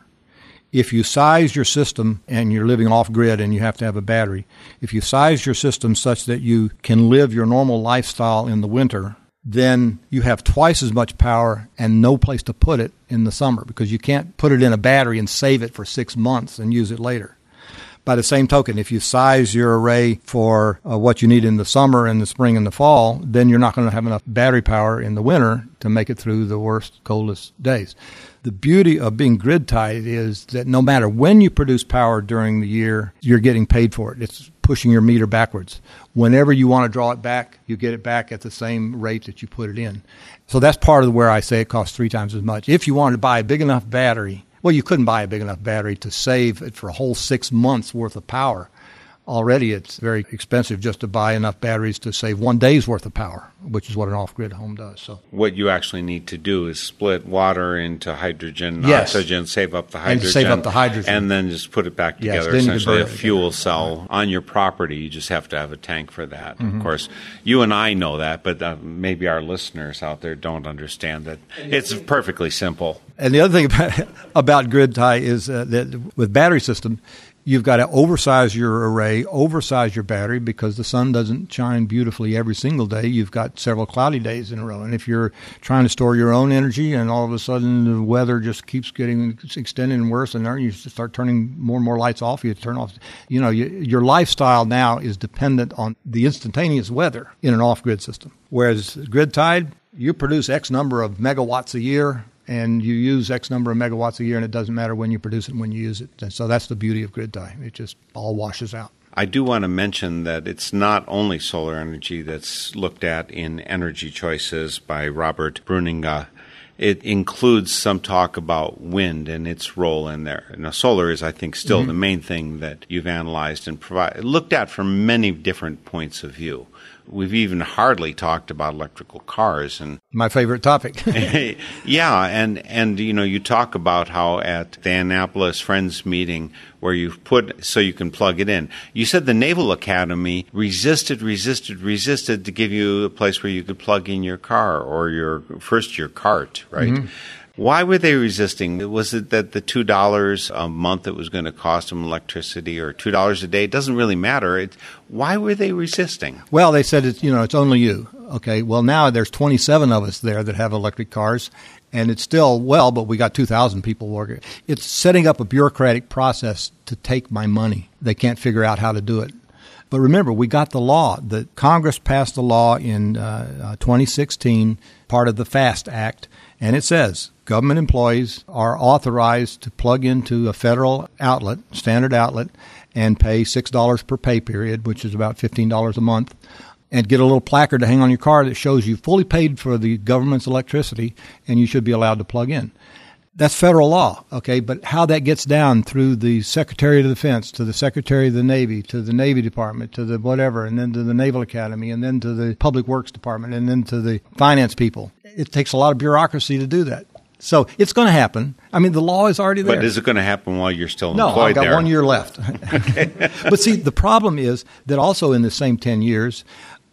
if you size your system and you're living off grid and you have to have a battery, if you size your system such that you can live your normal lifestyle in the winter, then you have twice as much power and no place to put it in the summer because you can't put it in a battery and save it for six months and use it later. By the same token, if you size your array for uh, what you need in the summer and the spring and the fall, then you're not going to have enough battery power in the winter to make it through the worst, coldest days. The beauty of being grid tied is that no matter when you produce power during the year, you're getting paid for it. It's pushing your meter backwards. Whenever you want to draw it back, you get it back at the same rate that you put it in. So that's part of where I say it costs three times as much. If you wanted to buy a big enough battery, well, you couldn't buy a big enough battery to save it for a whole six months worth of power already it's very expensive just to buy enough batteries to save one day's worth of power, which is what an off-grid home does. So what you actually need to do is split water into hydrogen, yes. oxygen, save up the hydrogen, and save up the hydrogen, and then just put it back together. Yes, essentially, a fuel cell on your property. You just have to have a tank for that. Mm-hmm. Of course, you and I know that, but uh, maybe our listeners out there don't understand that. It's perfectly simple. And the other thing about, (laughs) about grid tie is uh, that with battery system You've got to oversize your array, oversize your battery because the sun doesn't shine beautifully every single day. You've got several cloudy days in a row. And if you're trying to store your own energy and all of a sudden the weather just keeps getting worse and worse, and you start turning more and more lights off, you turn off, you know, you, your lifestyle now is dependent on the instantaneous weather in an off grid system. Whereas grid tied, you produce X number of megawatts a year and you use X number of megawatts a year, and it doesn't matter when you produce it and when you use it. And so that's the beauty of grid tie. It just all washes out. I do want to mention that it's not only solar energy that's looked at in Energy Choices by Robert Bruninga. It includes some talk about wind and its role in there. Now, solar is, I think, still mm-hmm. the main thing that you've analyzed and provide, looked at from many different points of view. We've even hardly talked about electrical cars and (laughs) my favorite topic. (laughs) (laughs) yeah, and and you know you talk about how at the Annapolis Friends meeting where you put so you can plug it in. You said the Naval Academy resisted, resisted, resisted to give you a place where you could plug in your car or your first your cart, right? Mm-hmm. Why were they resisting? Was it that the two dollars a month it was going to cost them electricity, or two dollars a day? It doesn't really matter. It, why were they resisting? Well, they said it's you know it's only you. Okay, well now there's 27 of us there that have electric cars, and it's still well, but we got 2,000 people working. It's setting up a bureaucratic process to take my money. They can't figure out how to do it. But remember, we got the law. The Congress passed the law in uh, uh, 2016, part of the FAST Act, and it says government employees are authorized to plug into a federal outlet, standard outlet, and pay $6 per pay period, which is about $15 a month, and get a little placard to hang on your car that shows you fully paid for the government's electricity and you should be allowed to plug in. That's federal law, okay? But how that gets down through the Secretary of Defense to the Secretary of the Navy to the Navy Department to the whatever, and then to the Naval Academy, and then to the Public Works Department, and then to the finance people. It takes a lot of bureaucracy to do that. So it's going to happen. I mean, the law is already there. But is it going to happen while you're still no, employed I've got there? one year left. (laughs) but see, the problem is that also in the same 10 years,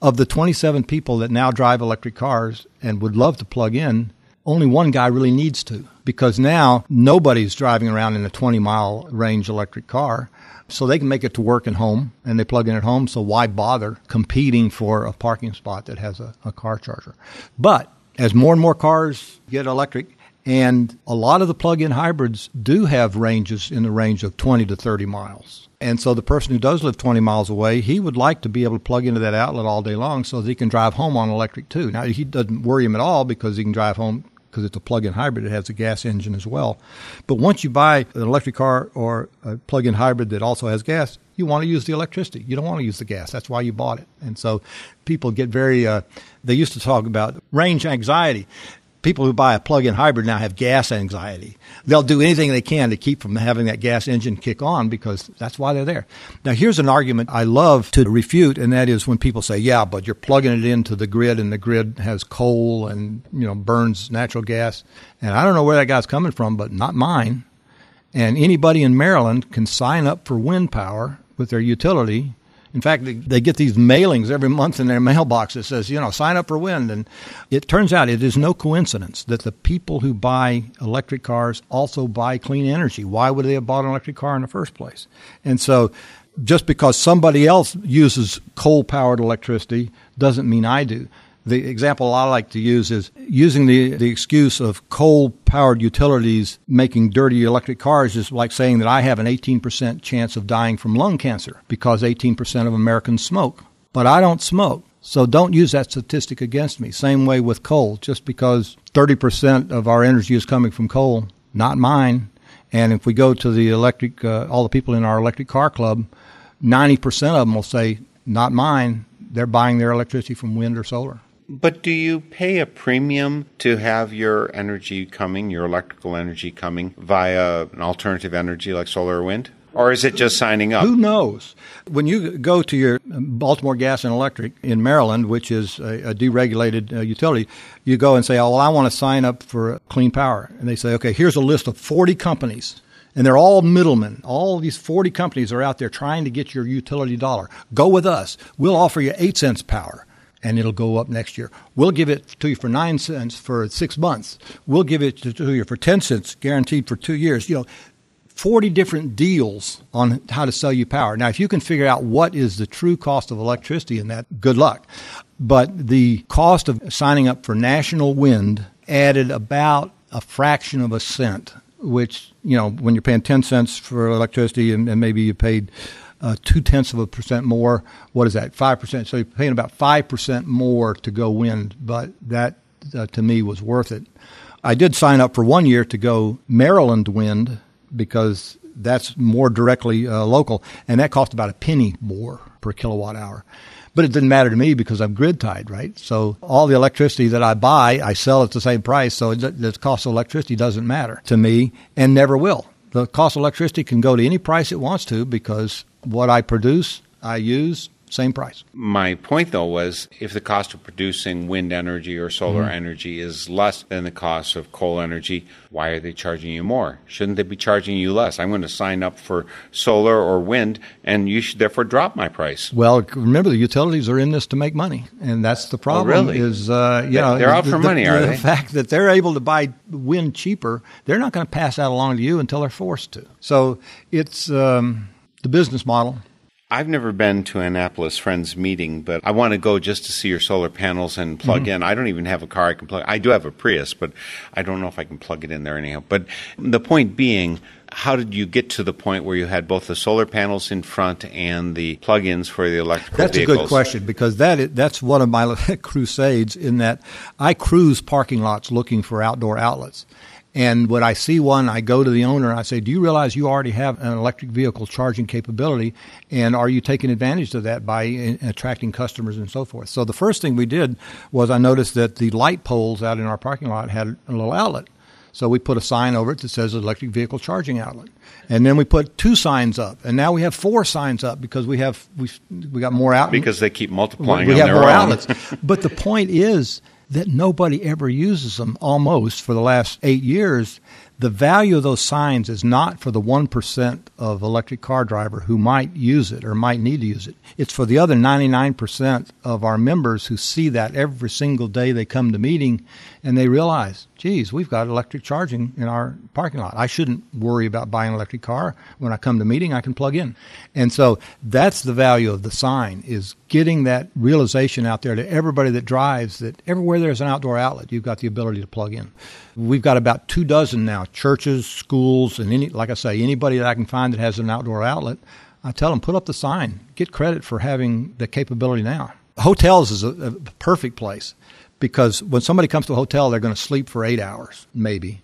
of the 27 people that now drive electric cars and would love to plug in, only one guy really needs to because now nobody's driving around in a 20 mile range electric car. So they can make it to work and home and they plug in at home. So why bother competing for a parking spot that has a, a car charger? But as more and more cars get electric, and a lot of the plug in hybrids do have ranges in the range of 20 to 30 miles. And so the person who does live 20 miles away, he would like to be able to plug into that outlet all day long so that he can drive home on electric too. Now, he doesn't worry him at all because he can drive home because it's a plug-in hybrid. It has a gas engine as well. But once you buy an electric car or a plug-in hybrid that also has gas, you want to use the electricity. You don't want to use the gas. That's why you bought it. And so people get very, uh, they used to talk about range anxiety people who buy a plug-in hybrid now have gas anxiety. They'll do anything they can to keep from having that gas engine kick on because that's why they're there. Now, here's an argument I love to refute, and that is when people say, "Yeah, but you're plugging it into the grid, and the grid has coal and you know burns natural gas." And I don't know where that guy's coming from, but not mine. And anybody in Maryland can sign up for wind power with their utility in fact, they get these mailings every month in their mailbox that says, you know, sign up for wind. And it turns out it is no coincidence that the people who buy electric cars also buy clean energy. Why would they have bought an electric car in the first place? And so just because somebody else uses coal powered electricity doesn't mean I do. The example I like to use is using the, the excuse of coal powered utilities making dirty electric cars is like saying that I have an 18% chance of dying from lung cancer because 18% of Americans smoke. But I don't smoke. So don't use that statistic against me. Same way with coal. Just because 30% of our energy is coming from coal, not mine. And if we go to the electric, uh, all the people in our electric car club, 90% of them will say, not mine. They're buying their electricity from wind or solar. But do you pay a premium to have your energy coming, your electrical energy coming via an alternative energy like solar or wind? Or is it just signing up? Who knows? When you go to your Baltimore Gas and Electric in Maryland, which is a, a deregulated uh, utility, you go and say, Oh, well, I want to sign up for clean power. And they say, Okay, here's a list of 40 companies. And they're all middlemen. All these 40 companies are out there trying to get your utility dollar. Go with us. We'll offer you 8 cents power and it'll go up next year. We'll give it to you for nine cents for six months. We'll give it to you for 10 cents guaranteed for two years. You know, 40 different deals on how to sell you power. Now, if you can figure out what is the true cost of electricity in that, good luck. But the cost of signing up for National Wind added about a fraction of a cent, which, you know, when you're paying 10 cents for electricity and, and maybe you paid uh, two tenths of a percent more. What is that? Five percent. So you're paying about five percent more to go wind, but that uh, to me was worth it. I did sign up for one year to go Maryland wind because that's more directly uh, local, and that cost about a penny more per kilowatt hour. But it didn't matter to me because I'm grid tied, right? So all the electricity that I buy, I sell at the same price. So the cost of electricity doesn't matter to me and never will. The cost of electricity can go to any price it wants to because what I produce, I use, same price. My point, though, was if the cost of producing wind energy or solar mm-hmm. energy is less than the cost of coal energy, why are they charging you more? Shouldn't they be charging you less? I'm going to sign up for solar or wind, and you should therefore drop my price. Well, remember the utilities are in this to make money, and that's the problem. Oh, really? Is uh, you know they're out for the, money, the, are the they? The fact that they're able to buy wind cheaper, they're not going to pass that along to you until they're forced to. So it's um, the business model I've never been to Annapolis Friends meeting, but I want to go just to see your solar panels and plug mm-hmm. in. I don't even have a car I can plug. I do have a Prius, but I don't know if I can plug it in there anyhow. But the point being, how did you get to the point where you had both the solar panels in front and the plug-ins for the electrical that's vehicles? a good question because that is, that's one of my (laughs) crusades in that I cruise parking lots looking for outdoor outlets. And when I see one, I go to the owner and I say, Do you realize you already have an electric vehicle charging capability? And are you taking advantage of that by uh, attracting customers and so forth? So the first thing we did was I noticed that the light poles out in our parking lot had a little outlet. So we put a sign over it that says electric vehicle charging outlet. And then we put two signs up. And now we have four signs up because we have we we got more outlets. Because they keep multiplying we, we have more own. outlets. but the point is that nobody ever uses them almost for the last eight years the value of those signs is not for the 1% of electric car driver who might use it or might need to use it. It's for the other 99% of our members who see that every single day they come to meeting and they realize, geez, we've got electric charging in our parking lot. I shouldn't worry about buying an electric car. When I come to meeting, I can plug in. And so that's the value of the sign is getting that realization out there to everybody that drives that everywhere there's an outdoor outlet, you've got the ability to plug in. We've got about two dozen now churches, schools, and any, like I say, anybody that I can find that has an outdoor outlet. I tell them, put up the sign. Get credit for having the capability now. Hotels is a, a perfect place because when somebody comes to a hotel, they're going to sleep for eight hours, maybe.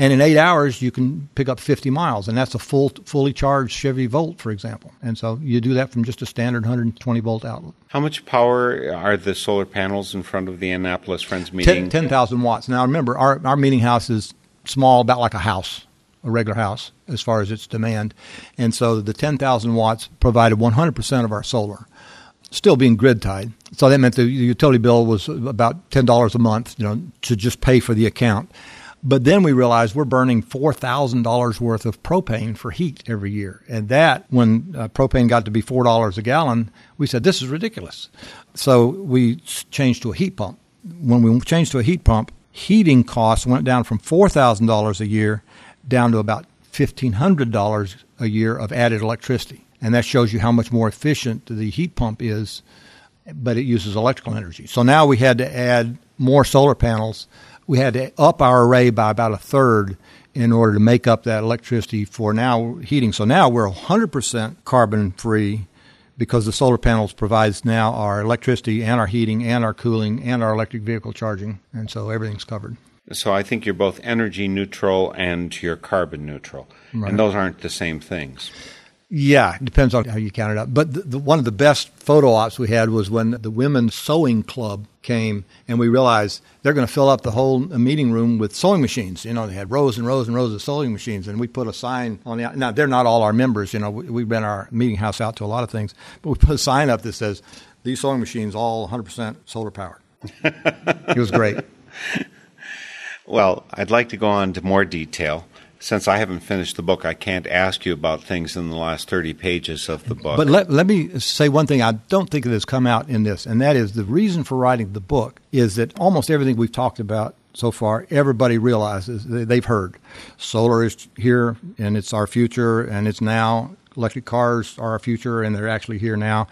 And in eight hours, you can pick up 50 miles, and that's a full, fully charged Chevy Volt, for example. And so you do that from just a standard 120 volt outlet. How much power are the solar panels in front of the Annapolis Friends meeting? 10,000 watts. Now, remember, our, our meeting house is small, about like a house, a regular house, as far as its demand. And so the 10,000 watts provided 100% of our solar still being grid tied. So that meant the utility bill was about ten dollars a month, you know, to just pay for the account. But then we realized we're burning four thousand dollars worth of propane for heat every year, and that when uh, propane got to be four dollars a gallon, we said this is ridiculous. So we changed to a heat pump. When we changed to a heat pump, heating costs went down from four thousand dollars a year down to about fifteen hundred dollars a year of added electricity and that shows you how much more efficient the heat pump is, but it uses electrical energy. So now we had to add more solar panels. We had to up our array by about a third in order to make up that electricity for now heating. So now we're 100% carbon free because the solar panels provides now our electricity and our heating and our cooling and our electric vehicle charging, and so everything's covered. So I think you're both energy neutral and you're carbon neutral, right. and those aren't the same things. Yeah, it depends on how you count it up. But the, the, one of the best photo ops we had was when the women's sewing club came, and we realized they're going to fill up the whole meeting room with sewing machines. You know, they had rows and rows and rows of sewing machines, and we put a sign on the. Now they're not all our members. You know, we, we rent our meeting house out to a lot of things, but we put a sign up that says these sewing machines all 100% solar powered. it was great. (laughs) Well, I'd like to go on to more detail since I haven't finished the book, I can't ask you about things in the last 30 pages of the book. But let, let me say one thing I don't think it has come out in this, and that is the reason for writing the book is that almost everything we've talked about so far, everybody realizes they've heard. Solar is here, and it's our future, and it's now. Electric cars are our future, and they're actually here now.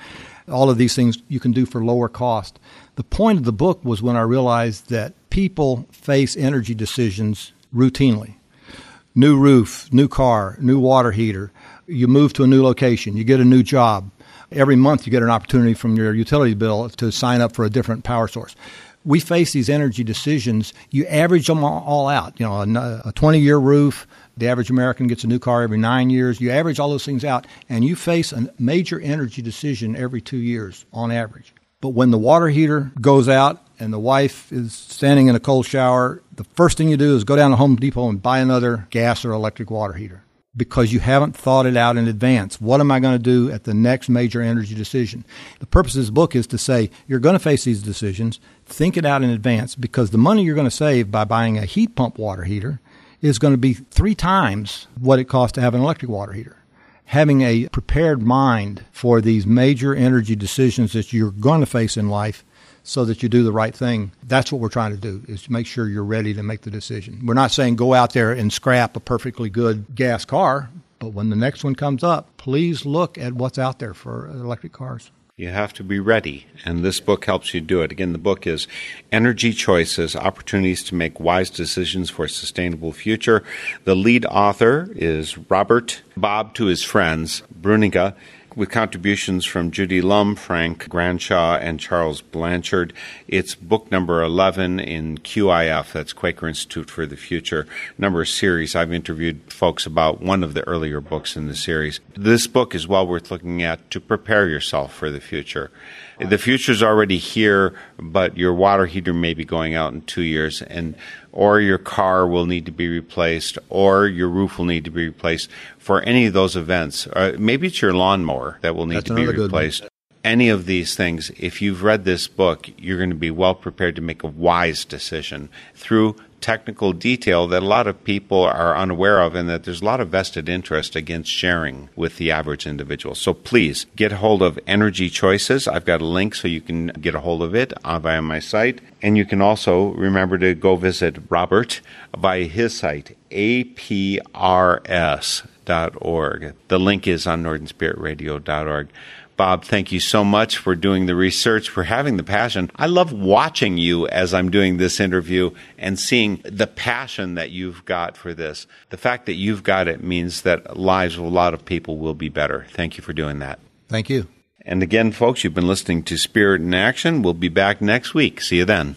All of these things you can do for lower cost. The point of the book was when I realized that people face energy decisions routinely new roof, new car, new water heater. You move to a new location, you get a new job. Every month you get an opportunity from your utility bill to sign up for a different power source. We face these energy decisions. You average them all out. You know, a 20 year roof, the average American gets a new car every nine years. You average all those things out, and you face a major energy decision every two years on average. But when the water heater goes out and the wife is standing in a cold shower, the first thing you do is go down to Home Depot and buy another gas or electric water heater because you haven't thought it out in advance. What am I going to do at the next major energy decision? The purpose of this book is to say you're going to face these decisions, think it out in advance because the money you're going to save by buying a heat pump water heater is going to be three times what it costs to have an electric water heater having a prepared mind for these major energy decisions that you're going to face in life so that you do the right thing. That's what we're trying to do is to make sure you're ready to make the decision. We're not saying go out there and scrap a perfectly good gas car, but when the next one comes up, please look at what's out there for electric cars. You have to be ready, and this book helps you do it. Again, the book is Energy Choices Opportunities to Make Wise Decisions for a Sustainable Future. The lead author is Robert Bob to his friends, Bruninga with contributions from Judy Lumb, Frank Granshaw, and Charles Blanchard. It's book number 11 in QIF, that's Quaker Institute for the Future, number of series. I've interviewed folks about one of the earlier books in the series. This book is well worth looking at to prepare yourself for the future. The future's already here, but your water heater may be going out in two years, and or your car will need to be replaced, or your roof will need to be replaced for any of those events. Uh, maybe it's your lawnmower that will need That's to be replaced. Any of these things, if you've read this book, you're going to be well prepared to make a wise decision through technical detail that a lot of people are unaware of and that there's a lot of vested interest against sharing with the average individual. So please get hold of Energy Choices. I've got a link so you can get a hold of it uh, via my site. And you can also remember to go visit Robert via his site, aprs.org. The link is on northernspiritradio.org. Bob, thank you so much for doing the research, for having the passion. I love watching you as I'm doing this interview and seeing the passion that you've got for this. The fact that you've got it means that lives of a lot of people will be better. Thank you for doing that. Thank you. And again, folks, you've been listening to Spirit in Action. We'll be back next week. See you then.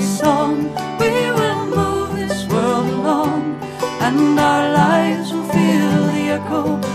our lives will feel the echo